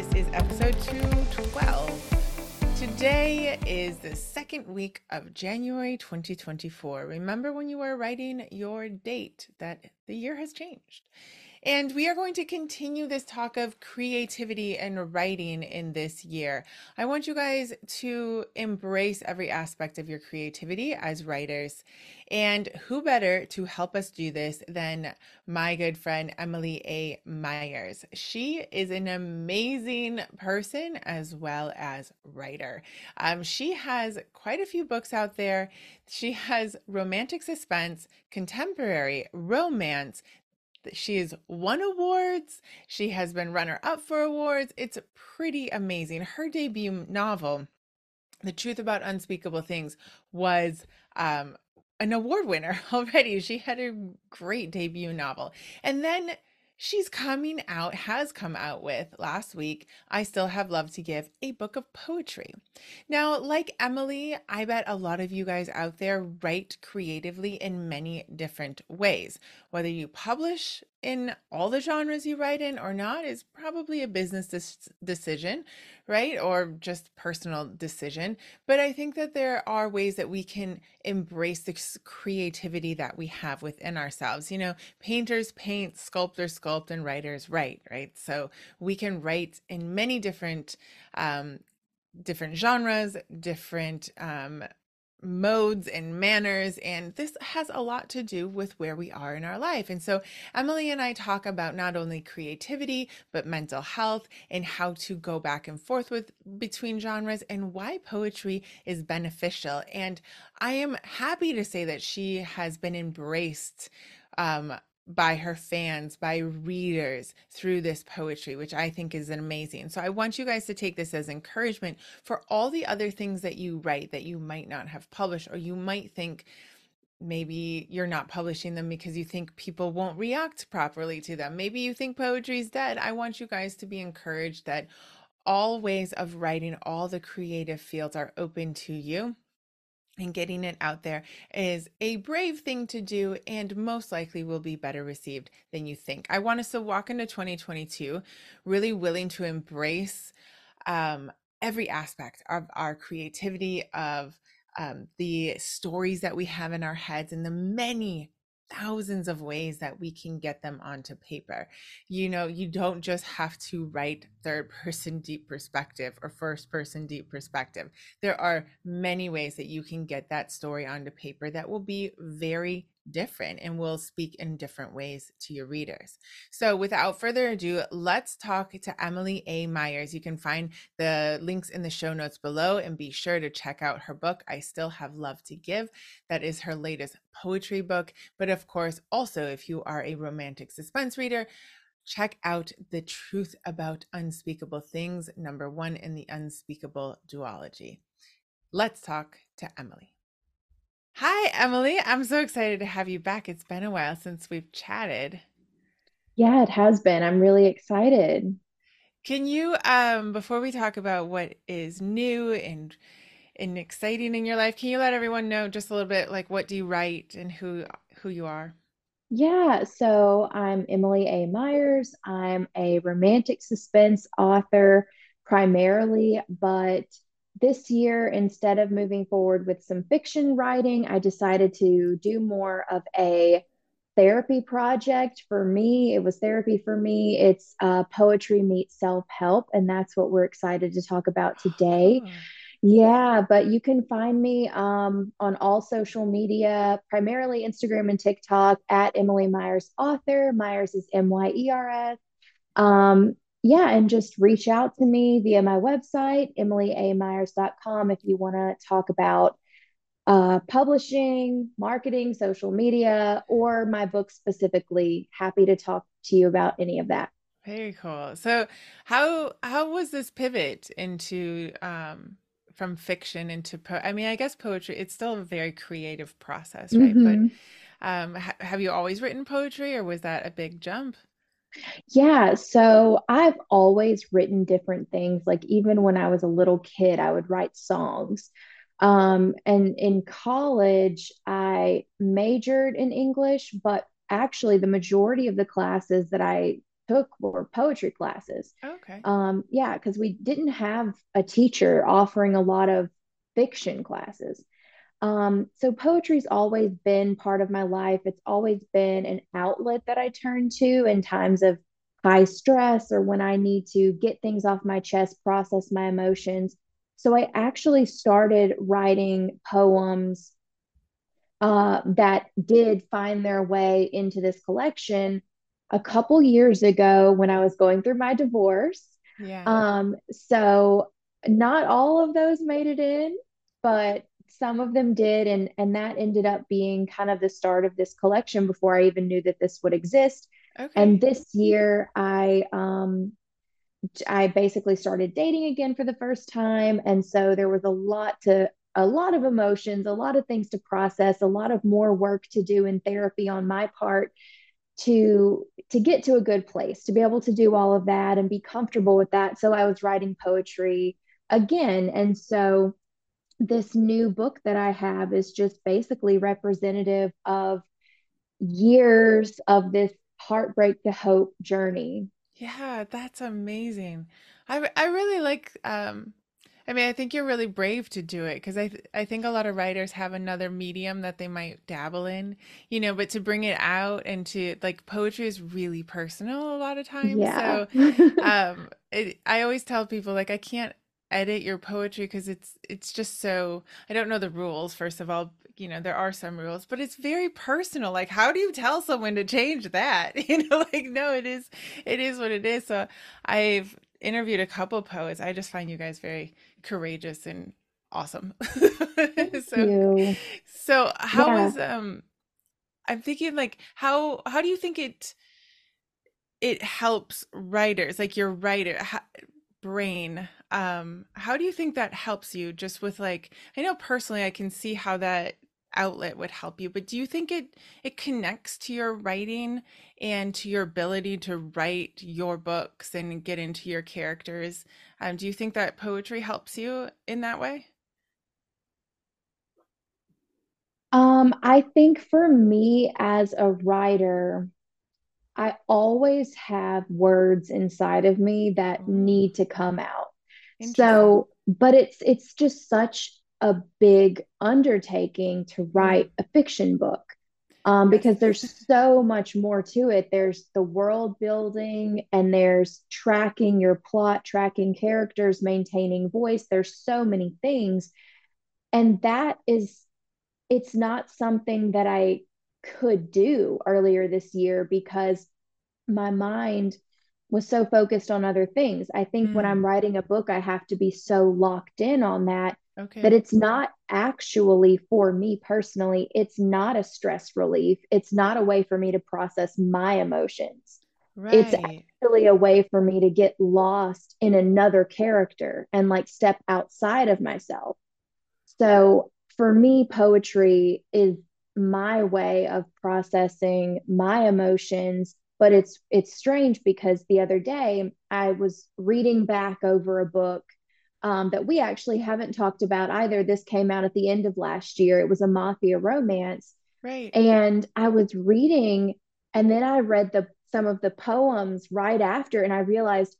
This is episode 212. Today is the second week of January 2024. Remember when you were writing your date that the year has changed. And we are going to continue this talk of creativity and writing in this year. I want you guys to embrace every aspect of your creativity as writers. And who better to help us do this than my good friend Emily A. Myers? She is an amazing person as well as writer. Um, she has quite a few books out there. She has romantic suspense, contemporary, romance, she has won awards. She has been runner up for awards. It's pretty amazing. Her debut novel, The Truth About Unspeakable Things, was um, an award winner already. She had a great debut novel. And then she's coming out, has come out with last week, I Still Have Love to Give, a book of poetry. Now, like Emily, I bet a lot of you guys out there write creatively in many different ways. Whether you publish in all the genres you write in or not is probably a business dis- decision, right? Or just personal decision. But I think that there are ways that we can embrace the creativity that we have within ourselves. You know, painters paint, sculptors sculpt, and writers write, right? So we can write in many different um, different genres, different um, modes and manners. And this has a lot to do with where we are in our life. And so Emily and I talk about not only creativity, but mental health and how to go back and forth with between genres and why poetry is beneficial. And I am happy to say that she has been embraced um, by her fans, by readers through this poetry, which I think is amazing. So I want you guys to take this as encouragement for all the other things that you write that you might not have published, or you might think maybe you're not publishing them because you think people won't react properly to them. Maybe you think poetry is dead. I want you guys to be encouraged that all ways of writing, all the creative fields are open to you and getting it out there is a brave thing to do and most likely will be better received than you think. I want us to walk into 2022 really willing to embrace um, every aspect of our creativity, of um, the stories that we have in our heads, and the many thousands of ways that we can get them onto paper. You know, you don't just have to write third person deep perspective or first person deep perspective. There are many ways that you can get that story onto paper that will be very different and will speak in different ways to your readers. So, without further ado, let's talk to Emily A. Myers. You can find the links in the show notes below and be sure to check out her book, I Still Have Love to Give. That is her latest poetry book. But of course, also, if you are a romantic suspense reader, check out The Truth About Unspeakable Things, number one in the Unspeakable Duology. Let's talk to Emily. Hi, Emily. I'm so excited to have you back. It's been a while since we've chatted. Yeah, it has been. I'm really excited. Can you, um, before we talk about what is new and and exciting in your life, can you let everyone know just a little bit like what do you write and who who you are? Yeah, so I'm Emily A. Myers. I'm a romantic suspense author primarily, but this year, instead of moving forward with some fiction writing, I decided to do more of a therapy project. For me, it was therapy for me. It's uh, poetry meets self help, and that's what we're excited to talk about today. Oh, Yeah, but you can find me um, on all social media, primarily Instagram and TikTok at Emily Myers Author. Myers is M Y E R S. Um, yeah, and just reach out to me via my website, emilyamyers.com, if you want to talk about uh, publishing, marketing, social media, or my book specifically. Happy to talk to you about any of that. very cool. So, how how was this pivot into um from fiction into po I mean, I guess poetry, it's still a very creative process, right? But Mhm. um ha have you always written poetry or was that a big jump? Yeah, so I've always written different things. Like even when I was a little kid, I would write songs. Um, and in college, I majored in English, but actually the majority of the classes that I took were poetry classes. Okay. Um, yeah, because we didn't have a teacher offering a lot of fiction classes. Um, so poetry's always been part of my life. It's always been an outlet that I turn to in times of high stress or when I need to get things off my chest, process my emotions. So I actually started writing poems uh, that did find their way into this collection a couple years ago when I was going through my divorce. Yeah. Um, so not all of those made it in, but some of them did, and and that ended up being kind of the start of this collection before I even knew that this would exist. Okay. And this year, I um, I basically started dating again for the first time, and so there was a lot to a lot of emotions, a lot of things to process, a lot of more work to do in therapy on my part to to get to a good place, to be able to do all of that and be comfortable with that. So I was writing poetry again, and so this new book that I have is just basically representative of years of this heartbreak to hope journey. Yeah, that's amazing. I I really like um I mean, I think you're really brave to do it because I th I think a lot of writers have another medium that they might dabble in, you know, but to bring it out and to like poetry is really personal a lot of times. Yeah. So, um, it, I always tell people like I can't edit your poetry because it's it's just so I don't know the rules first of all you know there are some rules but it's very personal like how do you tell someone to change that you know like no it is it is what it is so I've interviewed a couple poets I just find you guys very courageous and awesome so you. so how Yeah. is um I'm thinking like how how do you think it it helps writers like your writer ha- brain um how do you think that helps you just with like I know personally I can see how that outlet would help you but do you think it it connects to your writing and to your ability to write your books and get into your characters? Um do you think that poetry helps you in that way? Um, I think for me as a writer, I always have words inside of me that oh need to come out. So, but it's it's just such a big undertaking to mm, write a fiction book. Um, because there's so much more to it. There's the world building and there's tracking your plot, tracking characters, maintaining voice. There's so many things. And that is it's not something that I could do earlier this year because my mind was so focused on other things. I think when mm, I'm writing a book, I have to be so locked in on that okay. that it's not actually for me personally, it's not a stress relief. It's not a way for me to process my emotions. It's right actually a way for me to get lost in another character and like step outside of myself. So for me, poetry is my way of processing my emotions. But it's it's strange because the other day I was reading back over a book um, that we actually haven't talked about either. This came out at the end of last year. It was a mafia romance, right and I was reading, and then I read the some of the poems right after, and I realized,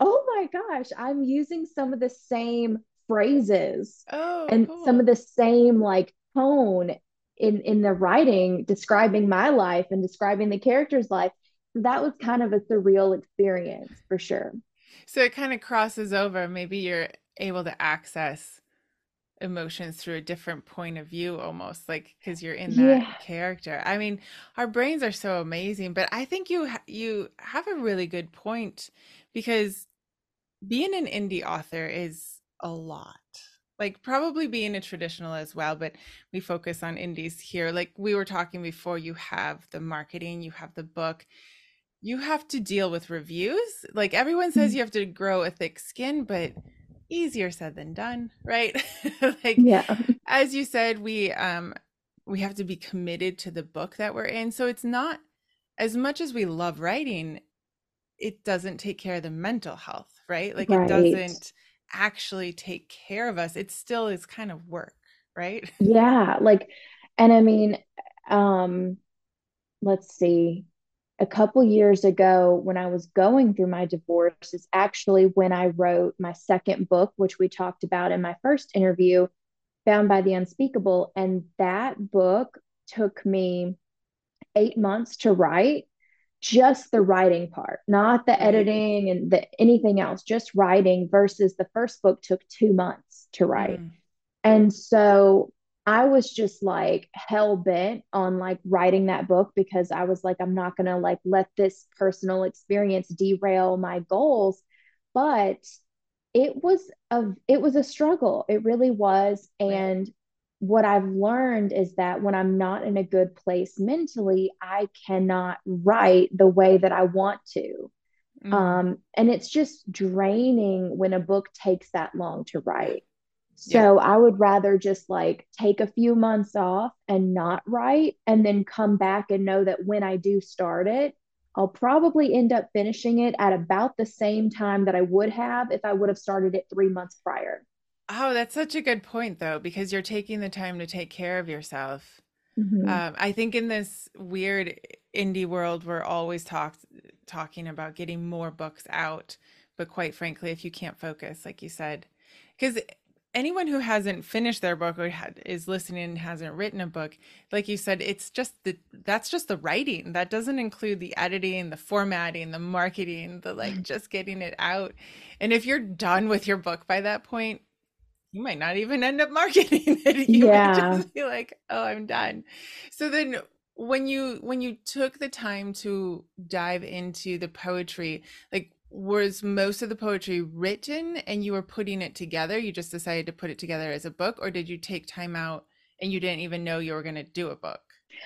oh my gosh, I'm using some of the same phrases oh and some of the same like tone in in the writing describing my life and describing the character's life. That was kind of a surreal experience for sure. So it kind of crosses over. Maybe you're able to access emotions through a different point of view almost like because you're in that Yeah. character. I mean, our brains are so amazing, but I think you ha- you have a really good point because being an indie author is a lot. Like probably being a traditional as well, but we focus on indies here. Like we were talking before, you have the marketing, you have the book, you have to deal with reviews. Like everyone says you have to grow a thick skin, but easier said than done, right? Like Yeah. as you said, we um we have to be committed to the book that we're in. So it's not as much as we love writing, it doesn't take care of the mental health, right? Like it doesn't actually take care of us. It still is kind of work, right? Yeah. Like, and I mean, um, let's see. a couple years ago when I was going through my divorce is actually when I wrote my second book, which we talked about in my first interview, Bound by the Unspeakable. And that book took me eight months to write, just the writing part, not the editing and the anything else, just writing versus the first book took two months to write. Mm. And so I was just like hell bent on like writing that book because I was like, I'm not gonna like let this personal experience derail my goals. But it was a it was a struggle. It really was. And what I've learned is that when I'm not in a good place mentally, I cannot write the way that I want to. Mm. Um, and it's just draining when a book takes that long to write. So yeah. I would rather just like take a few months off and not write and then come back and know that when I do start it, I'll probably end up finishing it at about the same time that I would have if I would have started it three months prior. Oh, that's such a good point, though, because you're taking the time to take care of yourself. Mm-hmm. Um, I think in this weird indie world, we're always talk- talking about getting more books out. But quite frankly, if you can't focus, like you said, because anyone who hasn't finished their book or is listening and hasn't written a book like you said it's just the that's just the writing that doesn't include the editing the formatting the marketing the like just getting it out and if you're done with your book by that point you might not even end up marketing it you yeah. might just be like oh i'm done so then when you when you took the time to dive into the poetry like was most of the poetry written and you were putting it together you just decided to put it together as a book or did you take time out and you didn't even know you were going to do a book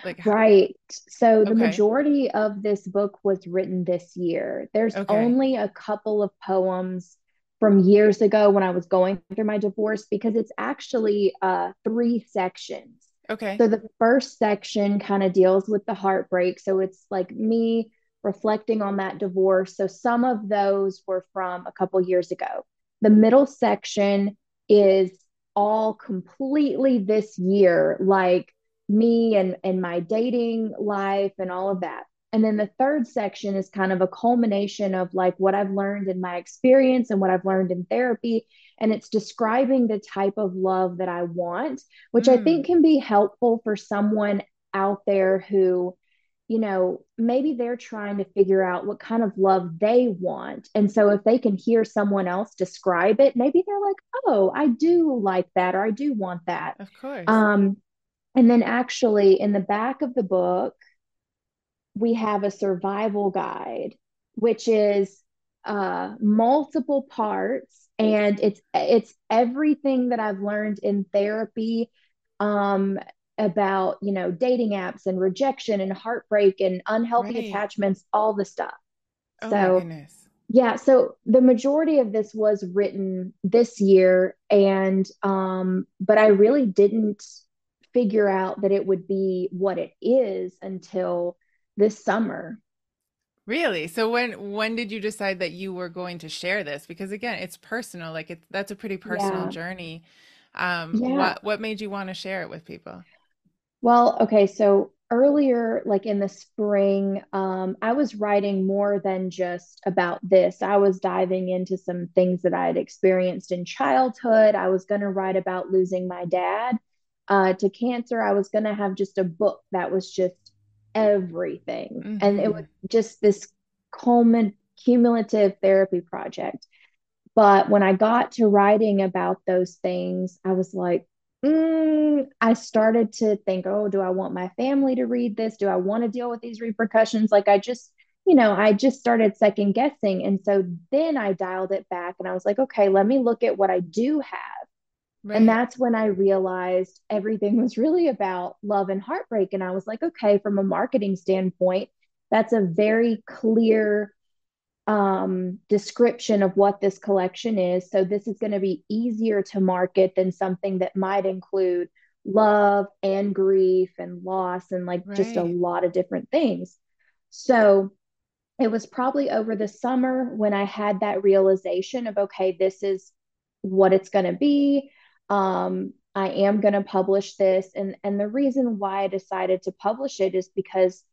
like how- right so the okay. majority of this book was written this year there's okay. only a couple of poems from years ago when i was going through my divorce because it's actually uh three sections okay so the first section kind of deals with the heartbreak so it's like me reflecting on that divorce. So some of those were from a couple years ago. The middle section is all completely this year, like me and, and my dating life and all of that. And then the third section is kind of a culmination of like what I've learned in my experience and what I've learned in therapy. And it's describing the type of love that I want, which mm. I think can be helpful for someone out there who you know, maybe they're trying to figure out what kind of love they want. And so if they can hear someone else describe it, maybe they're like, oh, I do like that or I do want that. Of course. Um, and then actually in the back of the book, we have a survival guide, which is uh, multiple parts and it's it's everything that I've learned in therapy um, about you know dating apps and rejection and heartbreak and unhealthy right. attachments all the stuff oh so yeah so the majority of this was written this year and um but i really didn't figure out that it would be what it is until this summer really so when when did you decide that you were going to share this because again it's personal like it's that's a pretty personal yeah. journey um yeah. what what made you want to share it with people well, okay, so earlier, like in the spring, um, I was writing more than just about this. I was diving into some things that I had experienced in childhood. I was going to write about losing my dad uh, to cancer. I was going to have just a book that was just everything. Mm-hmm. And it was mm-hmm. just this culmin- cumulative therapy project. But when I got to writing about those things, I was like, mm, I started to think, oh, do I want my family to read this? Do I want to deal with these repercussions? Like, I just, you know, I just started second guessing. And so then I dialed it back and I was like, okay, let me look at what I do have. Right. And that's when I realized everything was really about love and heartbreak. And I was like, okay, from a marketing standpoint, that's a very clear um, description of what this collection is. So this is going to be easier to market than something that might include love and grief and loss and like right. just a lot of different things. So it was probably over the summer when I had that realization of okay, this is what it's going to be. Um, I am going to publish this, and and the reason why I decided to publish it is because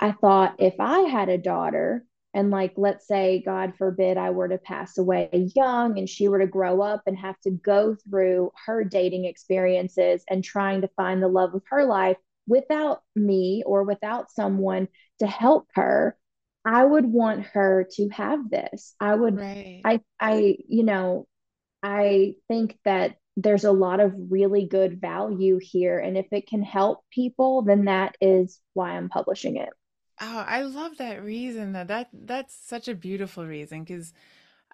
I thought if I had a daughter, and like, let's say, God forbid, I were to pass away young and she were to grow up and have to go through her dating experiences and trying to find the love of her life without me or without someone to help her. I would want her to have this. I would, Right. I, I, you know, I think that there's a lot of really good value here. And if it can help people, then that is why I'm publishing it. Oh, I love that reason that that that's such a beautiful reason because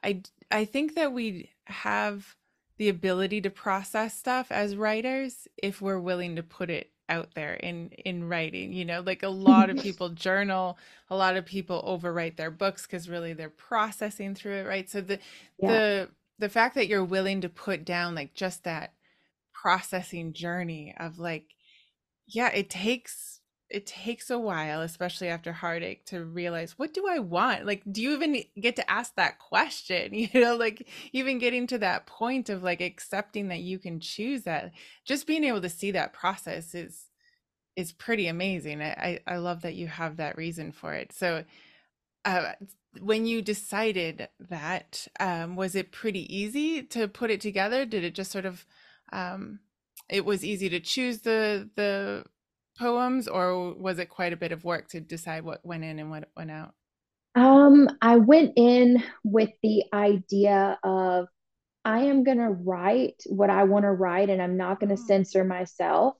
I I think that we have the ability to process stuff as writers if we're willing to put it out there in in writing. You know, like a lot of people journal, a lot of people overwrite their books because really they're processing through it, right? So the Yeah. the the fact that you're willing to put down like just that processing journey of like yeah, it takes it takes a while, especially after heartache, to realize what do I want? Like, do you even get to ask that question? You know, like even getting to that point of like accepting that you can choose that. Just being able to see that process is is pretty amazing. I I, love that you have that reason for it. So, uh, when you decided that, um, was it pretty easy to put it together? Did it just sort of, um, it was easy to choose the the poems, or was it quite a bit of work to decide what went in and what went out? Um, I went in with the idea of I am going to write what I want to write and I'm not going to Oh, censor myself.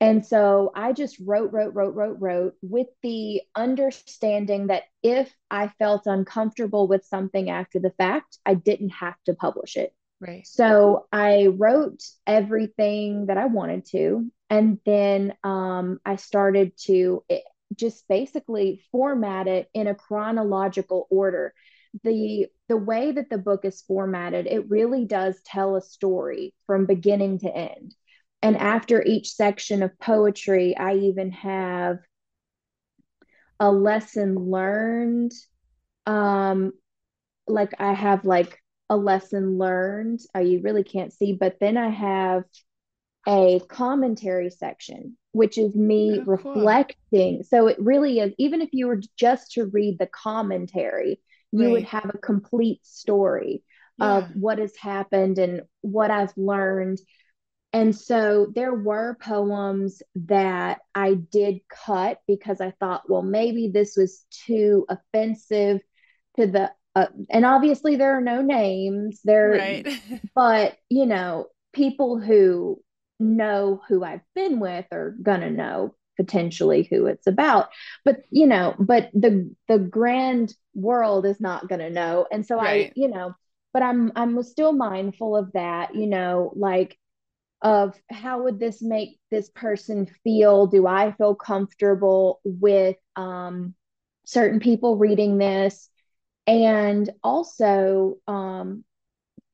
And so I just wrote, wrote, wrote, wrote, wrote with the understanding that if I felt uncomfortable with something after the fact, I didn't have to publish it. right. So I wrote everything that I wanted to. And then um, I started to just basically format it in a chronological order. The, the way that the book is formatted, it really does tell a story from beginning to end. And after each section of poetry, I even have a lesson learned. Um, like I have like a lesson learned. Uh, you really can't see, but then I have a commentary section, which is me Oh, cool. reflecting. So it really is, even if you were just to read the commentary, you would have a complete story of what has happened and what I've learned. And so there were poems that I did cut because I thought, well, maybe this was too offensive to the, uh, and obviously there are no names there, Right. but you know, people who know who I've been with are gonna know potentially who it's about. But you know, but the the grand world is not gonna know. And so I, you know, but I'm I'm still mindful of that, you know, like of how would this make this person feel? Do I feel comfortable with um certain people reading this? And also, um,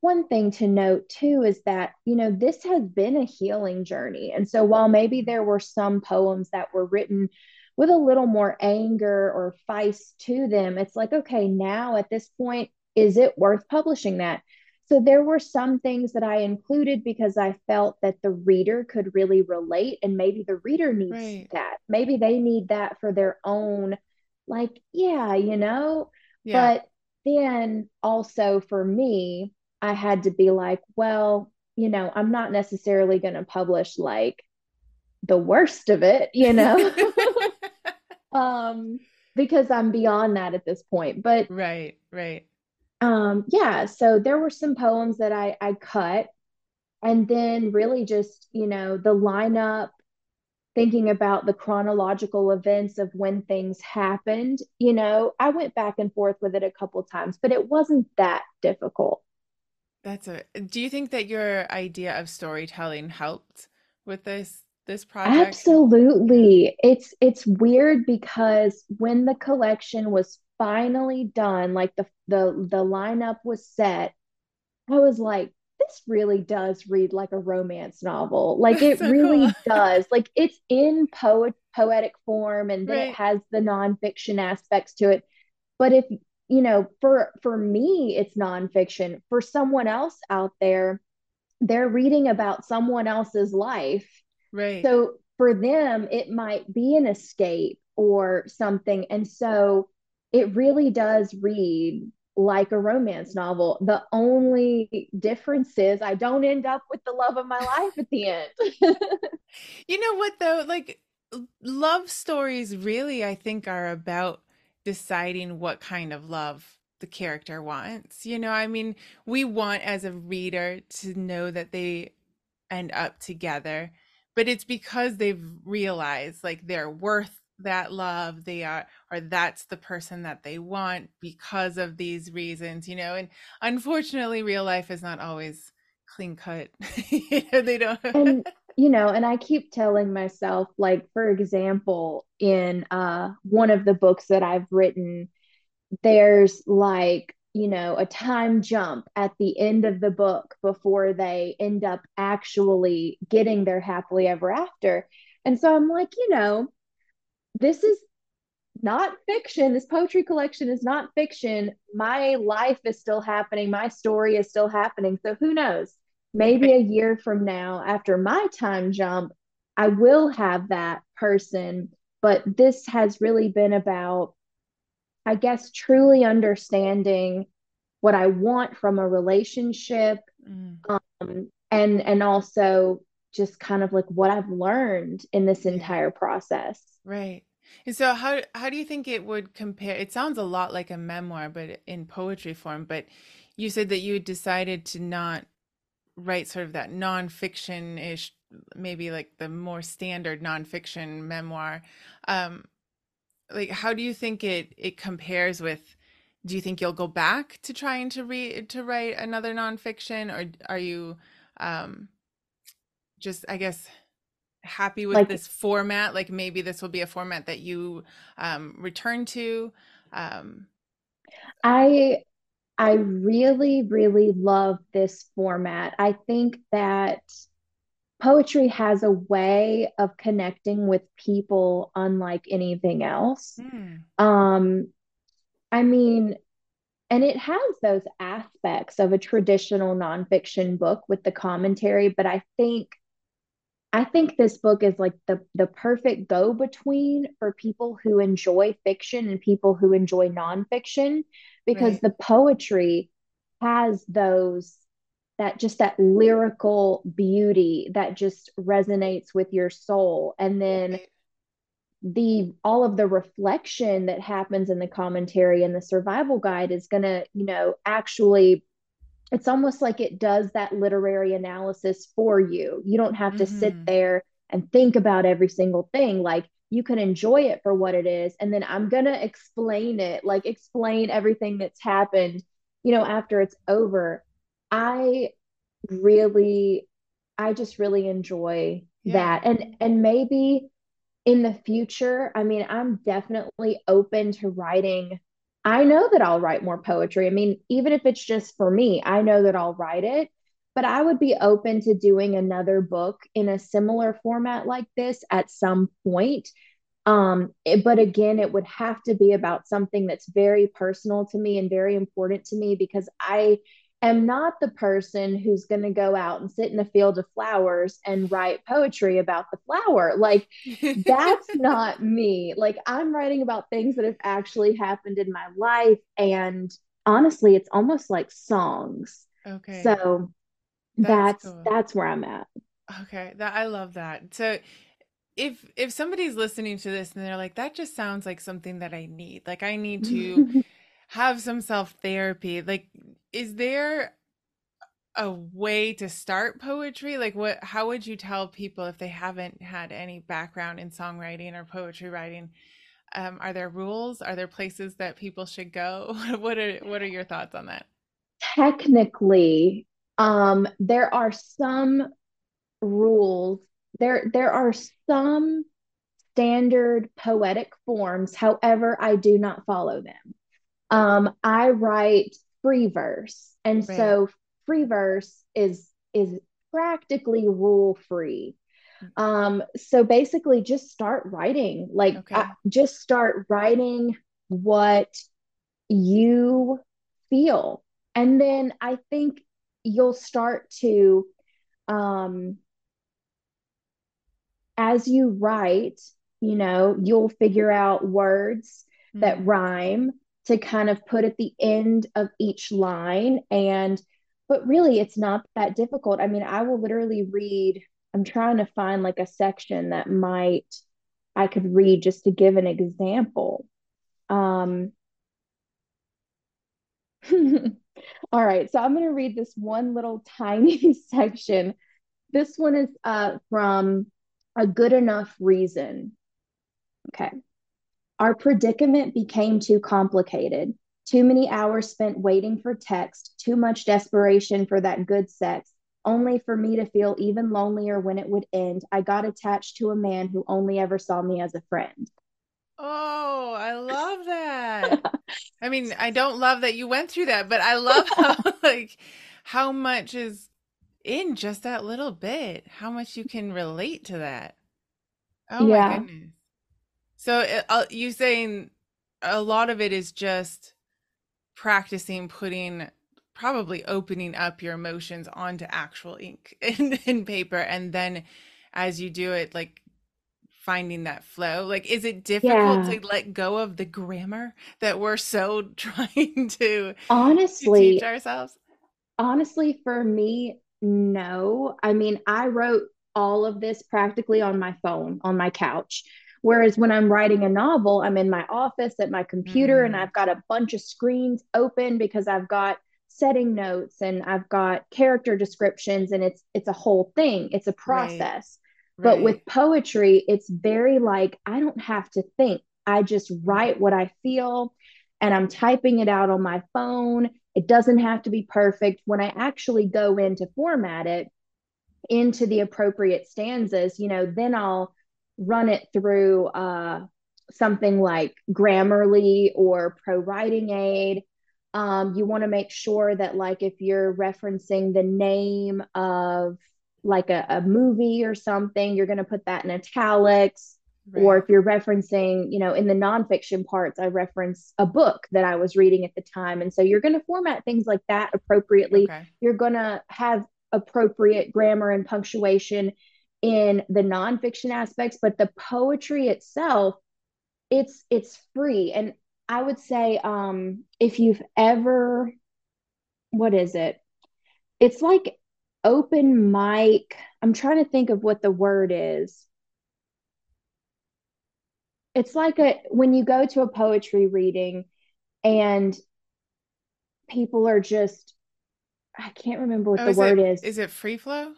one thing to note too is that, you know, this has been a healing journey. And so while maybe there were some poems that were written with a little more anger or feist to them, it's like, okay, now at this point, is it worth publishing that? So there were some things that I included because I felt that the reader could really relate, and maybe the reader needs Right. that. Maybe they need that for their own, like, yeah, you know. Yeah. But then also for me, I had to be like, well, you know, I'm not necessarily going to publish like the worst of it, you know, um, because I'm beyond that at this point. But Right. Right. Um, yeah, so there were some poems that I I cut, and then really just you know the lineup, thinking about the chronological events of when things happened. You know, I went back and forth with it a couple times, but it wasn't that difficult. That's a, do you think that your idea of storytelling helped with this this project? Absolutely. It's it's weird because when the collection was finally done, like the the the lineup was set, I was like, this really does read like a romance novel. Like it so cool. really does. Like it's in poet poetic form and then it has the nonfiction aspects to it. But if you know, for for me, it's nonfiction. For someone else out there, they're reading about someone else's life Right. so for them, it might be an escape or something. And so it really does read like a romance novel. The only difference is I don't end up with the love of my life at the end. you know what, though? Like, love stories really, I think, are about deciding what kind of love the character wants. You know, I mean, we want as a reader to know that they end up together, but it's because they've realized like they're worth that love they are or that's the person that they want because of these reasons you know and unfortunately real life is not always clean cut they don't and you know and i keep telling myself like for example in uh one of the books that i've written there's like you know a time jump at the end of the book before they end up actually getting their happily ever after. And so i'm like you know this is not fiction. This poetry collection is not fiction. My life is still happening. My story is still happening. So who knows? Maybe a year from now, after my time jump, I will have that person. But this has really been about, I guess, truly understanding what I want from a relationship. Mm. Um, and and also just kind of like what I've learned in this entire process. Right. And so how how do you think it would compare? It sounds a lot like a memoir, but in poetry form. But you said that you decided to not write sort of that nonfiction ish, maybe like the more standard nonfiction memoir. Um, like, how do you think it it compares with? Do you think you'll go back to trying to read to write another nonfiction, or are you um, just, I guess? Happy with like, this format like maybe this will be a format that you um, return to um, i i really really love this format i think that poetry has a way of connecting with people unlike anything else mm. um i mean and it has those aspects of a traditional nonfiction book with the commentary but i think I think this book is like the the perfect go between for people who enjoy fiction and people who enjoy nonfiction because right. the poetry has those that just that lyrical beauty that just resonates with your soul and then the all of the reflection that happens in the commentary and the survival guide is going to you know actually it's almost like it does that literary analysis for you. You don't have to mm-hmm. sit there and think about every single thing. Like you can enjoy it for what it is. And then I'm going to explain it, like explain everything that's happened, you know, after it's over. I really, I just really enjoy yeah. that. And, and maybe in the future, I mean, I'm definitely open to writing I know that I'll write more poetry. I mean, even if it's just for me, I know that I'll write it. But I would be open to doing another book in a similar format like this at some point. Um, it, but again, it would have to be about something that's very personal to me and very important to me because I am not the person who's going to go out and sit in a field of flowers and write poetry about the flower. Like, that's not me. Like, I'm writing about things that have actually happened in my life. And honestly, it's almost like songs. Okay. So that's that's, cool. that's where I'm at. Okay. That I love that. So if if somebody's listening to this and they're like that just sounds like something that I need. Like I need to have some self therapy. Like, is there a way to start poetry? Like, what? How would you tell people if they haven't had any background in songwriting or poetry writing? Um, are there rules? Are there places that people should go? what are What are your thoughts on that? Technically, um, there are some rules. There There are some standard poetic forms. However, I do not follow them. Um, I write free verse, and right. so free verse is is practically rule free. Um, so basically, just start writing. Like, okay. I, just start writing what you feel, and then I think you'll start to, um, as you write, you know, you'll figure out words mm. that rhyme to kind of put at the end of each line. And, but really, it's not that difficult. I mean, I will literally read, I'm trying to find like a section that might, I could read just to give an example. Um, all right, so I'm going to read this one little tiny section. This one is uh, from A Good Enough Reason. Okay. Our predicament became too complicated. Too many hours spent waiting for text, too much desperation for that good sex, only for me to feel even lonelier when it would end. I got attached to a man who only ever saw me as a friend. Oh, I love that. I mean, I don't love that you went through that, but I love how like how much is in just that little bit. How much you can relate to that. Oh yeah. my goodness. So uh, uh, you saying a lot of it is just practicing putting probably opening up your emotions onto actual ink and, paper and then as you do it like finding that flow. Like is it difficult yeah. to let go of the grammar that we're so trying to honestly to teach ourselves? honestly for me no. I mean i wrote all of this practically on my phone on my couch whereas when i'm writing a novel i'm in my office at my computer mm. and i've got a bunch of screens open because i've got setting notes and i've got character descriptions and it's it's a whole thing it's a process but with poetry, it's very like, I don't have to think. I just write what I feel and I'm typing it out on my phone. It doesn't have to be perfect. When I actually go in to format it into the appropriate stanzas, you know, then I'll run it through uh, something like Grammarly or ProWritingAid. Um, you want to make sure that, like, if you're referencing the name of like a, a movie or something, you're going to put that in italics. Right. Or if you're referencing, you know, in the nonfiction parts, I reference a book that I was reading at the time. And so you're going to format things like that appropriately. Okay. You're going to have appropriate grammar and punctuation in the nonfiction aspects, but the poetry itself, it's it's free. And I would say um if you've ever what is it? It's like open mic. I'm trying to think of what the word is. It's like a when you go to a poetry reading and people are just I can't remember what oh, the word it, is. Is it free flow?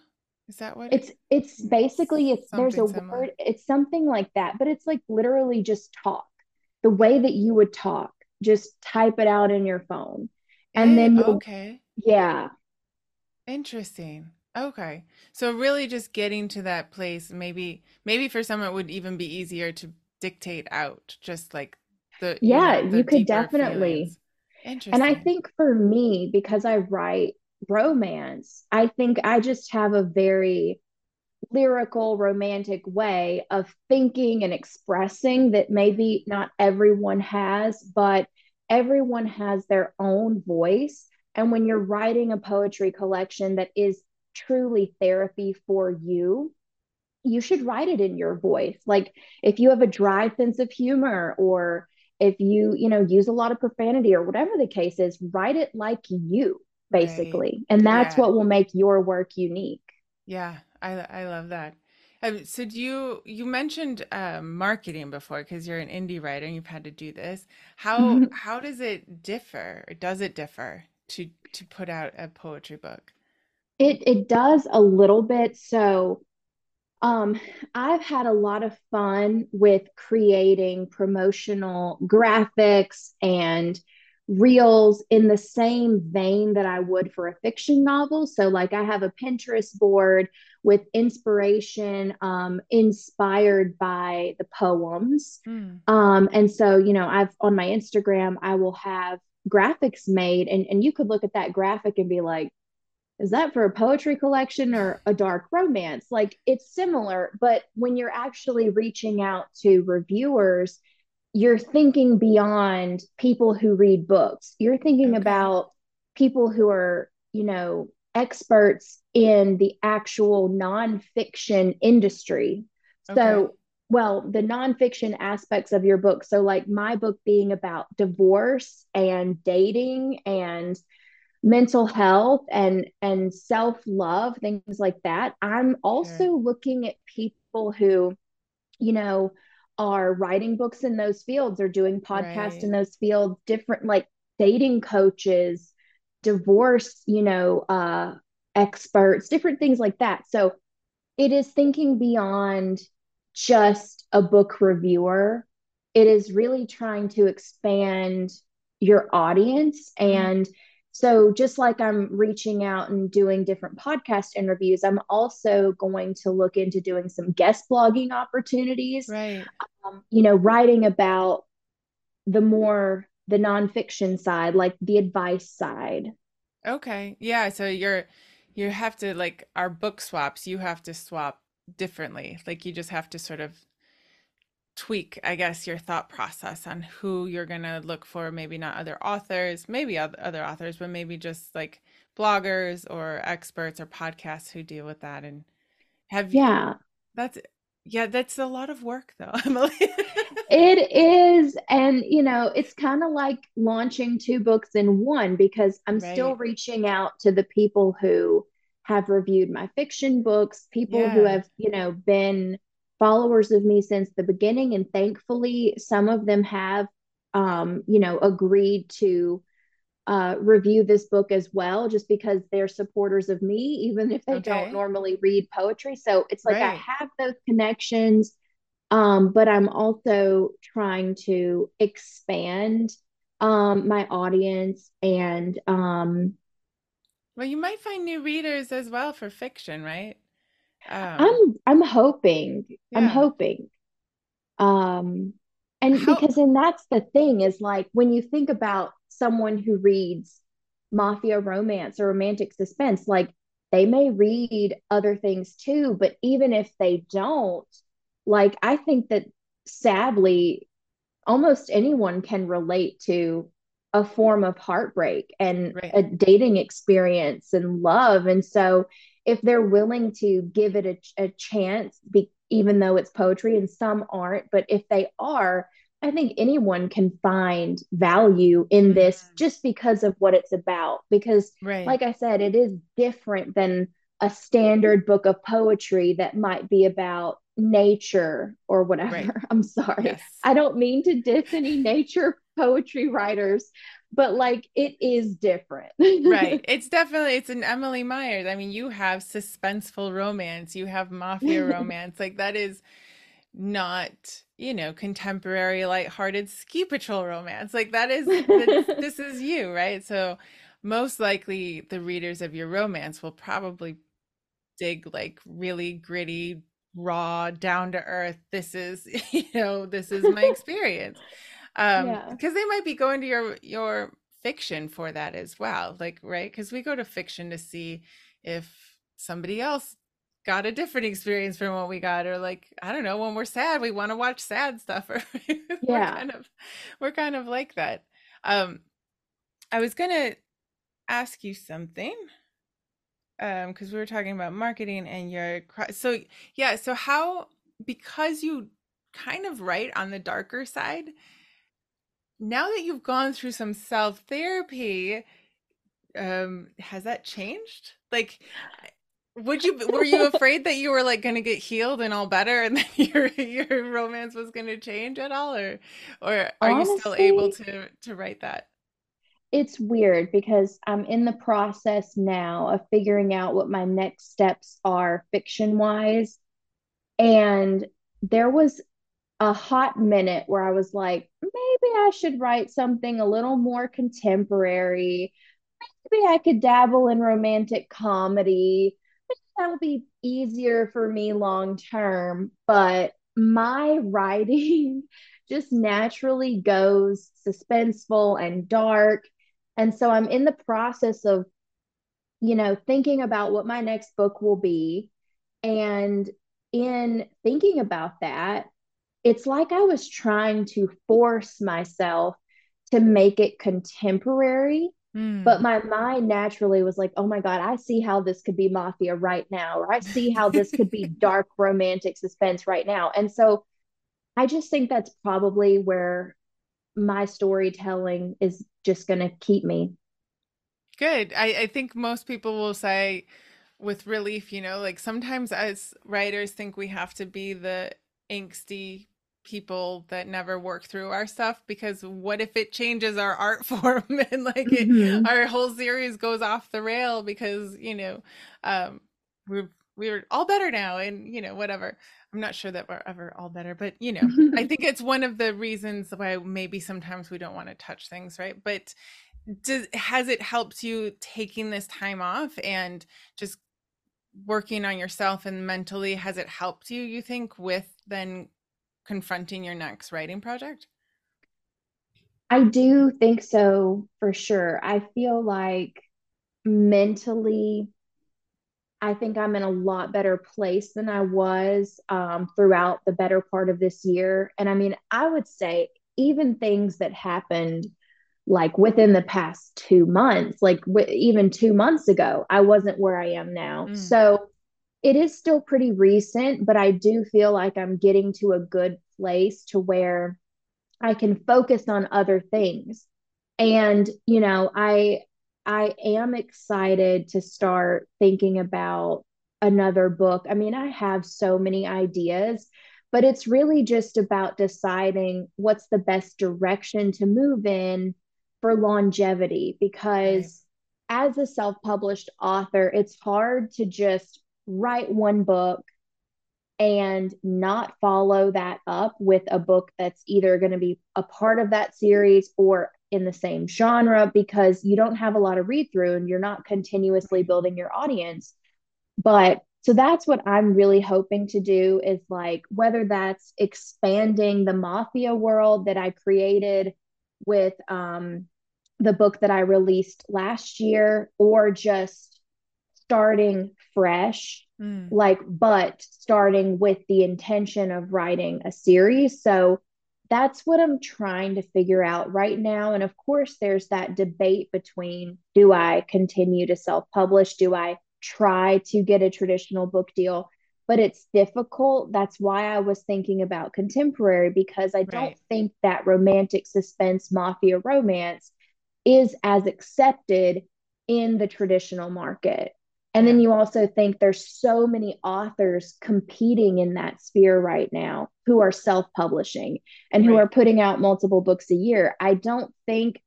Is that what it's it's basically it's there's a similar. word it's something like that, but it's like literally just talk. The way that you would talk, just type it out in your phone. And then eh, you'll, okay. Yeah. Interesting. Okay. So really just getting to that place, maybe maybe for some it would even be easier to dictate out just like the Yeah, you, know, you could definitely. Feelings. Interesting. And I think for me because I write romance, I think I just have a very lyrical romantic way of thinking and expressing that maybe not everyone has, but everyone has their own voice and when you're writing a poetry collection that is truly therapy for you, you should write it in your voice. Like if you have a dry sense of humor or if you, you know, use a lot of profanity or whatever the case is, write it like you basically. Right. And that's yeah. what will make your work unique. Yeah, I I love that. Um, so do you you mentioned uh, marketing before because you're an indie writer and you've had to do this. How how does it differ? Or does it differ to to put out a poetry book? It it does a little bit. So um, I've had a lot of fun with creating promotional graphics and reels in the same vein that I would for a fiction novel. So, like, I have a Pinterest board with inspiration um, inspired by the poems. Mm. Um, and so, you know, I've on my Instagram, I will have graphics made and, and you could look at that graphic and be like is that for a poetry collection or a dark romance like it's similar but when you're actually reaching out to reviewers you're thinking beyond people who read books you're thinking okay. about people who are you know experts in the actual nonfiction industry okay. so well, the nonfiction aspects of your book. So, like my book being about divorce and dating and mental health and and self-love things like that i'm also looking at people who you know are writing books in those fields or doing podcasts right. in those fields different like dating coaches divorce you know uh experts different things like that so it is thinking beyond just a book reviewer it is really trying to expand your audience mm-hmm. and mm-hmm so, just like I'm reaching out and doing different podcast interviews, I'm also going to look into doing some guest blogging opportunities. Right. Um, you know, writing about the more the nonfiction side, like the advice side. Okay. Yeah. So you're you have to like our book swaps. You have to swap differently. Like you just have to sort of tweak, I guess, your thought process on who you're going to look for. Maybe not other authors, maybe other authors, but maybe just like bloggers or experts or podcasts who deal with that. And have yeah, you, that's yeah, that's a lot of work though, Emily. it is. And, you know, it's kind of like launching two books in one because I'm right. still reaching out to the people who have reviewed my fiction books, people yeah. who have, you know, been followers of me since the beginning and thankfully some of them have um, you know agreed to uh, review this book as well just because they're supporters of me even if they okay. don't normally read poetry so it's like right. i have those connections um, but i'm also trying to expand um, my audience and um, well you might find new readers as well for fiction right um, I'm I'm hoping. Yeah. I'm hoping. Um and How- because and that's the thing is like when you think about someone who reads mafia romance or romantic suspense, like they may read other things too, but even if they don't, like I think that sadly almost anyone can relate to a form of heartbreak and right. a dating experience and love. And so if they're willing to give it a, a chance, be, even though it's poetry and some aren't, but if they are, I think anyone can find value in this mm-hmm. just because of what it's about. Because, right. like I said, it is different than a standard book of poetry that might be about nature or whatever. Right. I'm sorry. Yes. I don't mean to diss any nature poetry writers, but like it is different. right. It's definitely it's an Emily Myers. I mean, you have suspenseful romance, you have mafia romance. like that is not, you know, contemporary light-hearted ski patrol romance. Like that is this is you, right? So most likely the readers of your romance will probably dig like really gritty raw down to earth this is you know this is my experience um yeah. because they might be going to your your fiction for that as well like right because we go to fiction to see if somebody else got a different experience from what we got or like i don't know when we're sad we want to watch sad stuff or yeah. we're kind of we're kind of like that um i was gonna ask you something um because we were talking about marketing and your so yeah so how because you kind of write on the darker side now that you've gone through some self therapy, um, has that changed? Like, would you were you afraid that you were like going to get healed and all better, and that your your romance was going to change at all, or or are Honestly, you still able to to write that? It's weird because I'm in the process now of figuring out what my next steps are fiction wise, and there was a hot minute where I was like, maybe I should write something a little more contemporary. Maybe I could dabble in romantic comedy. That'll be easier for me long term. But my writing just naturally goes suspenseful and dark. And so I'm in the process of, you know, thinking about what my next book will be. And in thinking about that, it's like I was trying to force myself to make it contemporary. Mm. But my mind naturally was like, oh my God, I see how this could be mafia right now, or I see how this could be dark romantic suspense right now. And so I just think that's probably where my storytelling is just going to keep me. Good. I, I think most people will say with relief, you know, like sometimes as writers think we have to be the angsty people that never work through our stuff because what if it changes our art form and like mm-hmm. it, our whole series goes off the rail because you know um we're we're all better now and you know whatever i'm not sure that we're ever all better but you know i think it's one of the reasons why maybe sometimes we don't want to touch things right but does has it helped you taking this time off and just working on yourself and mentally has it helped you you think with then confronting your next writing project i do think so for sure i feel like mentally i think i'm in a lot better place than i was um, throughout the better part of this year and i mean i would say even things that happened like within the past two months, like w- even two months ago, I wasn't where I am now. Mm. So it is still pretty recent, but I do feel like I'm getting to a good place to where I can focus on other things. And, you know, I I am excited to start thinking about another book. I mean, I have so many ideas, but it's really just about deciding what's the best direction to move in for longevity because as a self-published author it's hard to just write one book and not follow that up with a book that's either going to be a part of that series or in the same genre because you don't have a lot of read through and you're not continuously building your audience. But so that's what i'm really hoping to do is like whether that's expanding the mafia world that i created with um, the book that I released last year or just starting fresh, mm. like, but starting with the intention of writing a series. So that's what I'm trying to figure out right now. And of course, there's that debate between do I continue to self publish? Do I try to get a traditional book deal? but it's difficult. That's why I was thinking about contemporary because I don't think that romantic suspense mafia romance is as accepted in the traditional market. And then you also think there's so many authors competing in that sphere right now who are self-publishing and right. who are putting out multiple books a year. I don't think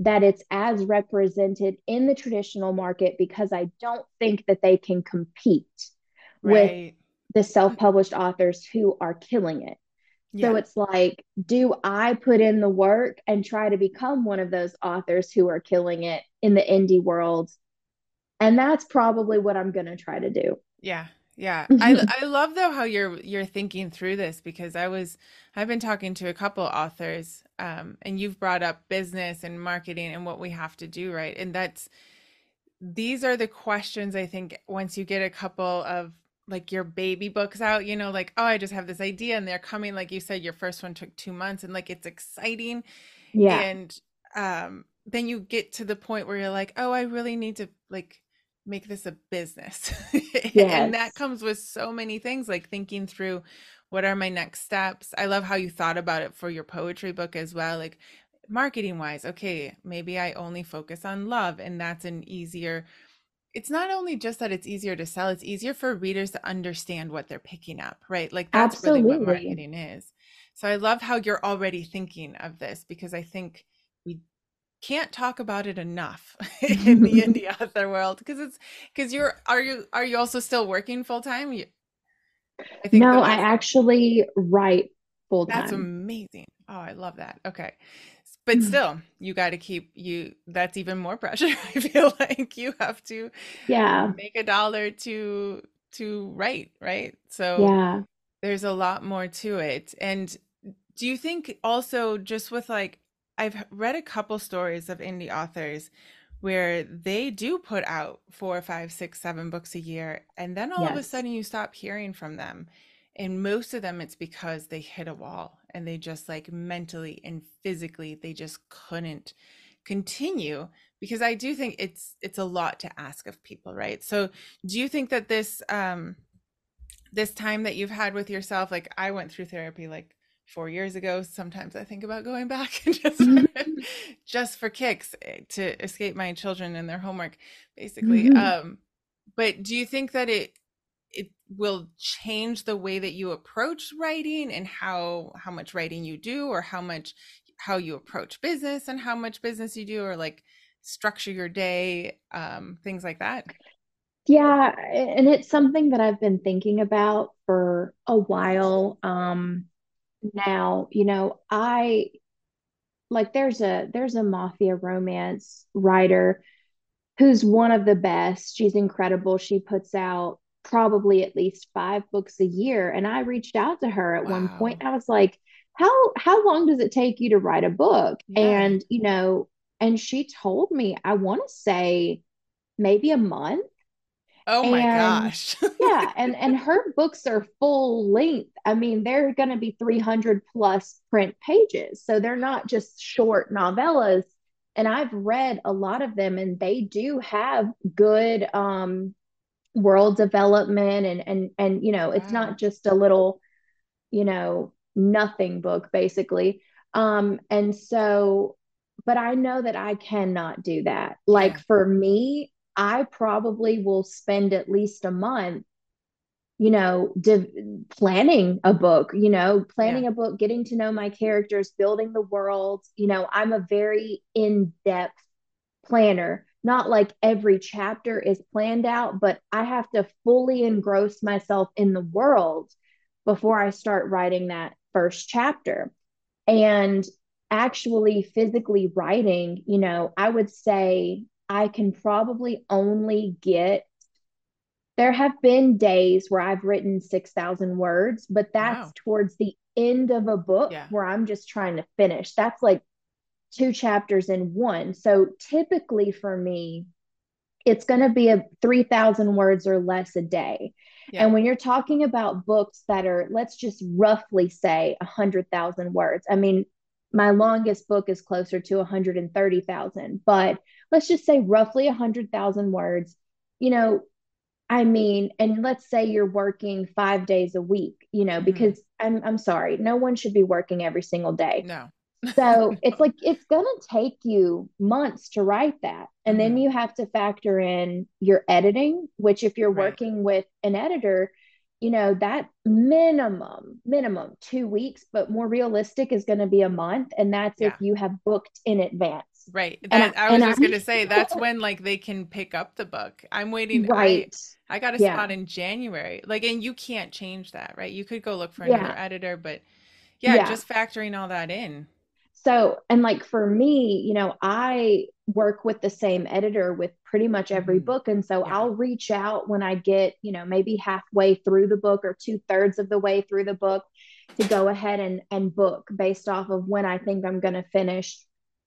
that it's as represented in the traditional market because I don't think that they can compete right. with the self-published authors who are killing it. Yeah. So it's like, do I put in the work and try to become one of those authors who are killing it in the indie world? And that's probably what I'm going to try to do. Yeah. Yeah. I I love though how you're you're thinking through this because I was I've been talking to a couple authors um and you've brought up business and marketing and what we have to do, right? And that's these are the questions I think once you get a couple of like your baby books out, you know, like, oh, I just have this idea and they're coming, like you said, your first one took two months and like it's exciting. Yeah. And um, then you get to the point where you're like, oh, I really need to like make this a business. yes. and that comes with so many things, like thinking through what are my next steps. I love how you thought about it for your poetry book as well. Like marketing wise, okay, maybe I only focus on love and that's an easier it's not only just that it's easier to sell, it's easier for readers to understand what they're picking up, right? Like that's Absolutely. really what marketing is. So I love how you're already thinking of this because I think can't talk about it enough in the indie author world because it's because you're are you are you also still working full time? I think no, I actually write full time. That's amazing. Oh, I love that. Okay but mm. still you got to keep you that's even more pressure i feel like you have to yeah make a dollar to to write right so yeah there's a lot more to it and do you think also just with like i've read a couple stories of indie authors where they do put out four five six seven books a year and then all yes. of a sudden you stop hearing from them and most of them it's because they hit a wall and they just like mentally and physically they just couldn't continue because i do think it's it's a lot to ask of people right so do you think that this um this time that you've had with yourself like i went through therapy like four years ago. Sometimes I think about going back and just for, just for kicks eh, to escape my children and their homework, basically. Mm-hmm. Um, but do you think that it it will change the way that you approach writing and how how much writing you do or how much how you approach business and how much business you do or like structure your day um things like that yeah and it's something that i've been thinking about for a while um now you know i like there's a there's a mafia romance writer who's one of the best she's incredible she puts out probably at least five books a year. And I reached out to her at wow. one point. I was like, how how long does it take you to write a book? Yeah. And you know, and she told me, I want to say maybe a month. Oh my and, gosh. yeah, and and her books are full length. I mean, they're going to be 300 plus print pages. So they're not just short novellas. And I've read a lot of them and they do have good um world development and and and you know, it's not just a little you know, nothing book basically. Um and so but I know that I cannot do that. Like for me, I probably will spend at least a month you know planning a book you know planning yeah. a book getting to know my characters building the world you know i'm a very in-depth planner not like every chapter is planned out, but I have to fully engross myself in the world before I start writing that first chapter. And actually, physically writing, you know, I would say I can probably only get. There have been days where I've written 6,000 words, but that's wow. towards the end of a book yeah. where I'm just trying to finish. That's like two chapters in one. So typically for me, it's going to be a 3,000 words or less a day. Yeah. And when you're talking about books that are, let's just roughly say 100,000 words, I mean, my longest book is closer to 130,000, but let's just say roughly 100,000 words. You know, I mean, and let's say you're working five days a week, you know, mm-hmm. because I'm, I'm sorry, no one should be working every single day. No so it's like it's going to take you months to write that and mm-hmm. then you have to factor in your editing which if you're right. working with an editor you know that minimum minimum 2 weeks but more realistic is going to be a month and that's yeah. if you have booked in advance right that, I, I, was just going to say that's when like they can pick up the book i'm waiting right i, I got a yeah. spot in january like and you can't change that right you could go look for another yeah. editor but yeah, yeah, just factoring all that in so, and like for me, you know, I work with the same editor with pretty much every mm-hmm. book. And so. I'll reach out when I get, you know, maybe halfway through the book or two thirds of the way through the book to go ahead and, and book based off of when I think I'm going to finish.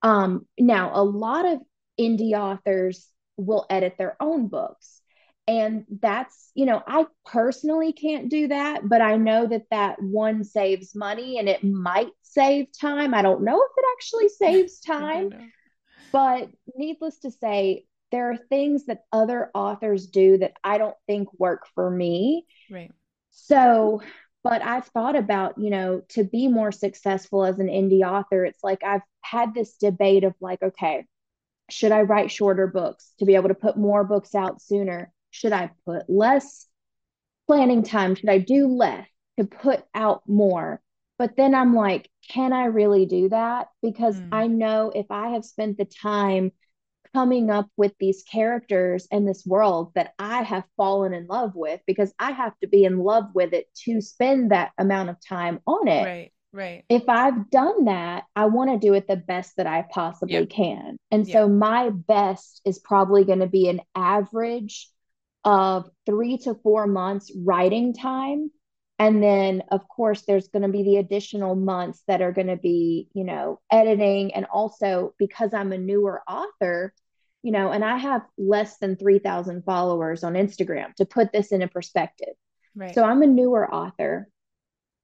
Um, now, a lot of indie authors will edit their own books. And that's you know i personally can't do that but i know that that one saves money and it might save time. I don't know if it actually saves time. but needless to say there are things that other authors do that i don't think work for me. Right. So but i've thought about you know to be more successful as an indie author it's like i've had this debate of like okay should i write shorter books to be able to put more books out sooner should I put less planning time? Should I do less to put out more? But then I'm like, can I really do that? Because mm. I know if I have spent the time coming up with these characters and this world that I have fallen in love with, because I have to be in love with it to spend that amount of time on it. Right. Right. If I've done that, I want to do it the best that I possibly yep. can. And yep. so my best is probably going to be an average of three to four months writing time. And then, of course, there's going to be the additional months that are going to be, you know, editing. And also because I'm a newer author, you know, and I have less than 3,000 followers on Instagram to put this in a perspective. Right. So I'm a newer author.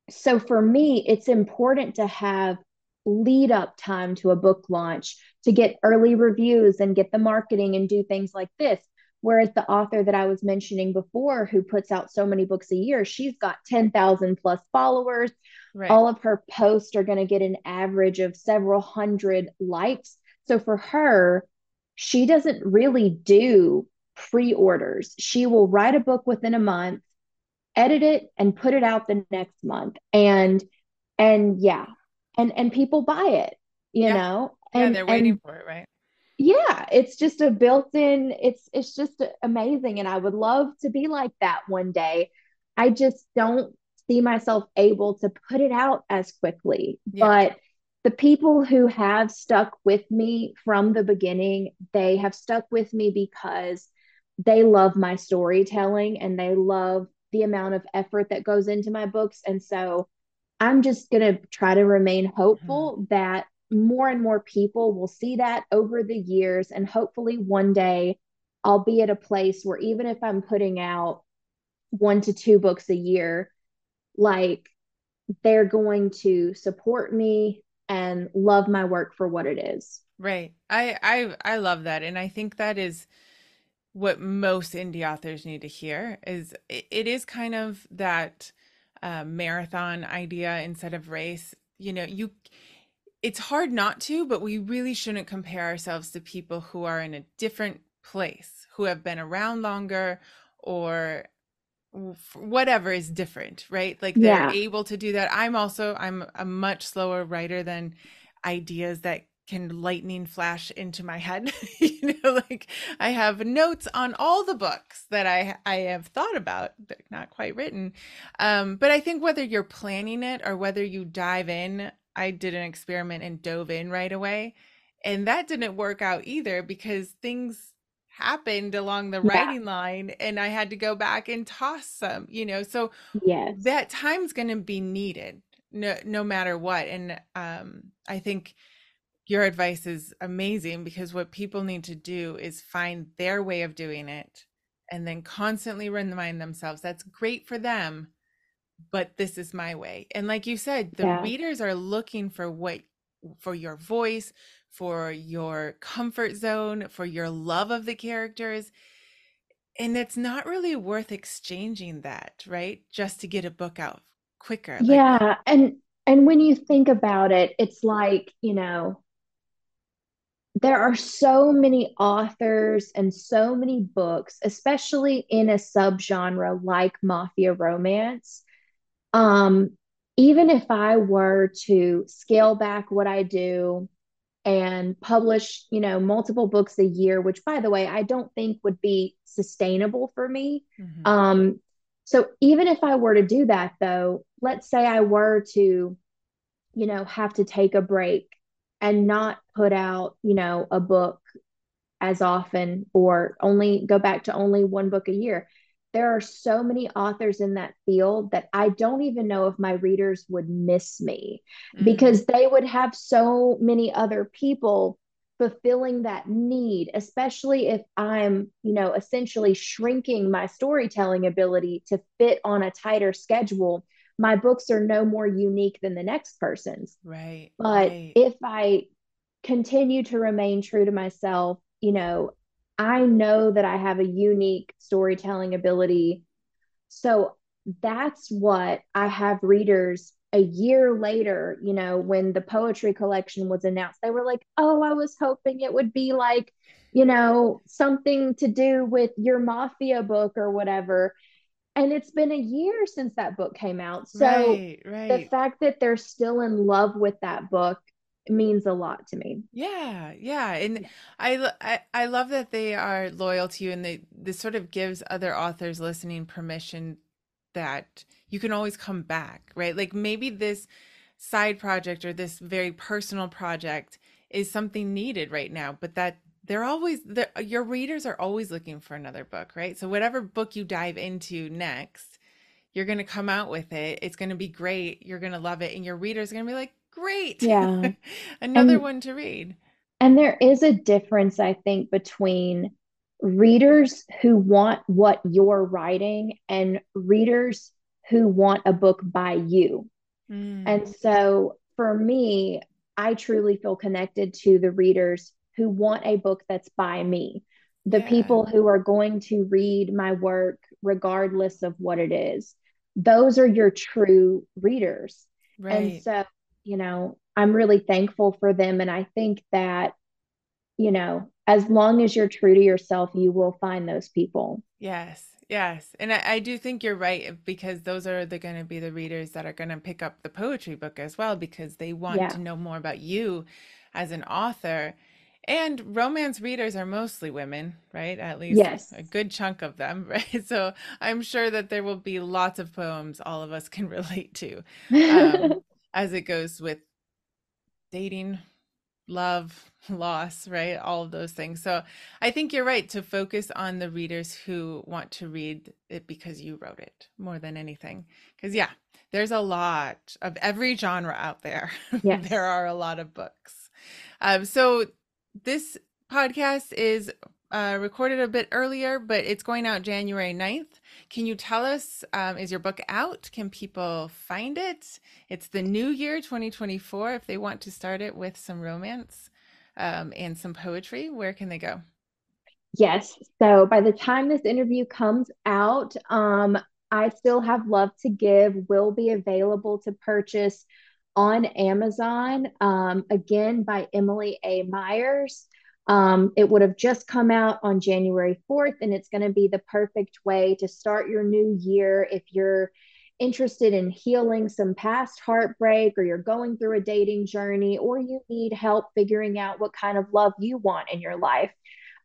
So for me, it's important to have lead up time to a book launch to get early reviews and get the marketing and do things like this Whereas the author that I was mentioning before, who puts out so many books a year, she's got 10,000 plus followers. Right. All of her posts are going to get an average of several hundred likes. So for her, she doesn't really do pre orders. She will write a book within a month, edit it, and put it out the next month. And, and yeah, and, and people buy it, you yeah. know? And, yeah, they're waiting and, for it, right? yeah it's just a built-in it's it's just amazing and i would love to be like that one day i just don't see myself able to put it out as quickly yeah. but the people who have stuck with me from the beginning they have stuck with me because they love my storytelling and they love the amount of effort that goes into my books and so i'm just going to try to remain hopeful mm-hmm. that more and more people will see that over the years. And hopefully one day I'll be at a place where even if I'm putting out one to two books a year, like they're going to support me and love my work for what it is. Right. I I I love that and I think that is what most indie authors need to hear is it, it is kind of that uh, marathon idea instead of race. You know, you it's hard not to, but we really shouldn't compare ourselves to people who are in a different place, who have been around longer or whatever is different, right? Like they're yeah. able to do that. I'm also I'm a much slower writer than ideas that can lightning flash into my head. you know, like I have notes on all the books that I I have thought about, but not quite written. Um, but I think whether you're planning it or whether you dive in I did an experiment and dove in right away. And that didn't work out either because things happened along the yeah. writing line and I had to go back and toss some, you know. So yes. that time's going to be needed no no matter what. And um I think your advice is amazing because what people need to do is find their way of doing it and then constantly remind themselves that's great for them but this is my way. And like you said, the yeah. readers are looking for what for your voice, for your comfort zone, for your love of the characters. And it's not really worth exchanging that, right? Just to get a book out quicker. Yeah, and and when you think about it, it's like, you know, there are so many authors and so many books, especially in a subgenre like mafia romance, um, even if I were to scale back what I do and publish, you know, multiple books a year, which by the way, I don't think would be sustainable for me. Mm-hmm. Um, so even if I were to do that though, let's say I were to, you know, have to take a break and not put out, you know, a book as often or only go back to only one book a year there are so many authors in that field that I don't even know if my readers would miss me mm-hmm. because they would have so many other people fulfilling that need especially if i'm you know essentially shrinking my storytelling ability to fit on a tighter schedule my books are no more unique than the next person's right but right. if i continue to remain true to myself you know I know that I have a unique storytelling ability. So that's what I have readers a year later, you know, when the poetry collection was announced, they were like, oh, I was hoping it would be like, you know, something to do with your mafia book or whatever. And it's been a year since that book came out. So right, right. the fact that they're still in love with that book means a lot to me. Yeah, yeah, and I, I I love that they are loyal to you, and they this sort of gives other authors listening permission that you can always come back, right? Like maybe this side project or this very personal project is something needed right now, but that they're always your readers are always looking for another book, right? So whatever book you dive into next, you're going to come out with it. It's going to be great. You're going to love it and your readers are going to be like, Great. Yeah. Another and, one to read. And there is a difference, I think, between readers who want what you're writing and readers who want a book by you. Mm. And so for me, I truly feel connected to the readers who want a book that's by me, the yeah. people who are going to read my work regardless of what it is. Those are your true readers. Right. And so, you know, I'm really thankful for them. And I think that, you know, as long as you're true to yourself, you will find those people. Yes. Yes. And I, I do think you're right because those are the going to be the readers that are going to pick up the poetry book as well because they want yeah. to know more about you as an author. And romance readers are mostly women, right? At least yes. a good chunk of them, right? So I'm sure that there will be lots of poems all of us can relate to um, as it goes with dating, love, loss, right? All of those things. So I think you're right to focus on the readers who want to read it because you wrote it more than anything. Because, yeah, there's a lot of every genre out there. Yes. there are a lot of books. Um, so this podcast is uh, recorded a bit earlier, but it's going out January 9th. Can you tell us, um, is your book out? Can people find it? It's the new year, 2024. If they want to start it with some romance um, and some poetry, where can they go? Yes. So by the time this interview comes out, um, I Still Have Love to Give will be available to purchase on Amazon, um, again by Emily A. Myers. Um, it would have just come out on January 4th, and it's going to be the perfect way to start your new year if you're interested in healing some past heartbreak, or you're going through a dating journey, or you need help figuring out what kind of love you want in your life.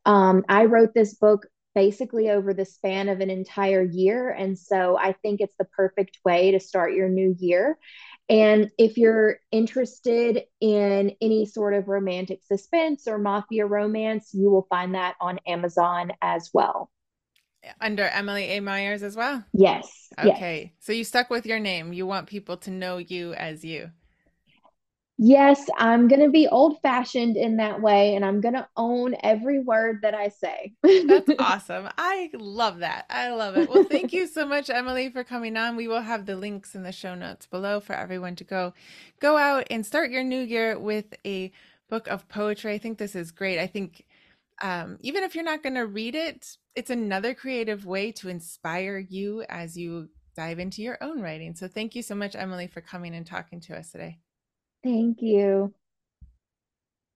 Um, I wrote this book basically over the span of an entire year. And so I think it's the perfect way to start your new year. And if you're interested in any sort of romantic suspense or mafia romance, you will find that on Amazon as well. Under Emily A. Myers as well? Yes. Okay. Yes. So you stuck with your name. You want people to know you as you. Yes, I'm going to be old fashioned in that way and I'm going to own every word that I say. That's awesome. I love that. I love it. Well, thank you so much Emily for coming on. We will have the links in the show notes below for everyone to go go out and start your new year with a book of poetry. I think this is great. I think um, even if you're not going to read it, it's another creative way to inspire you as you dive into your own writing. So thank you so much Emily for coming and talking to us today. Thank you.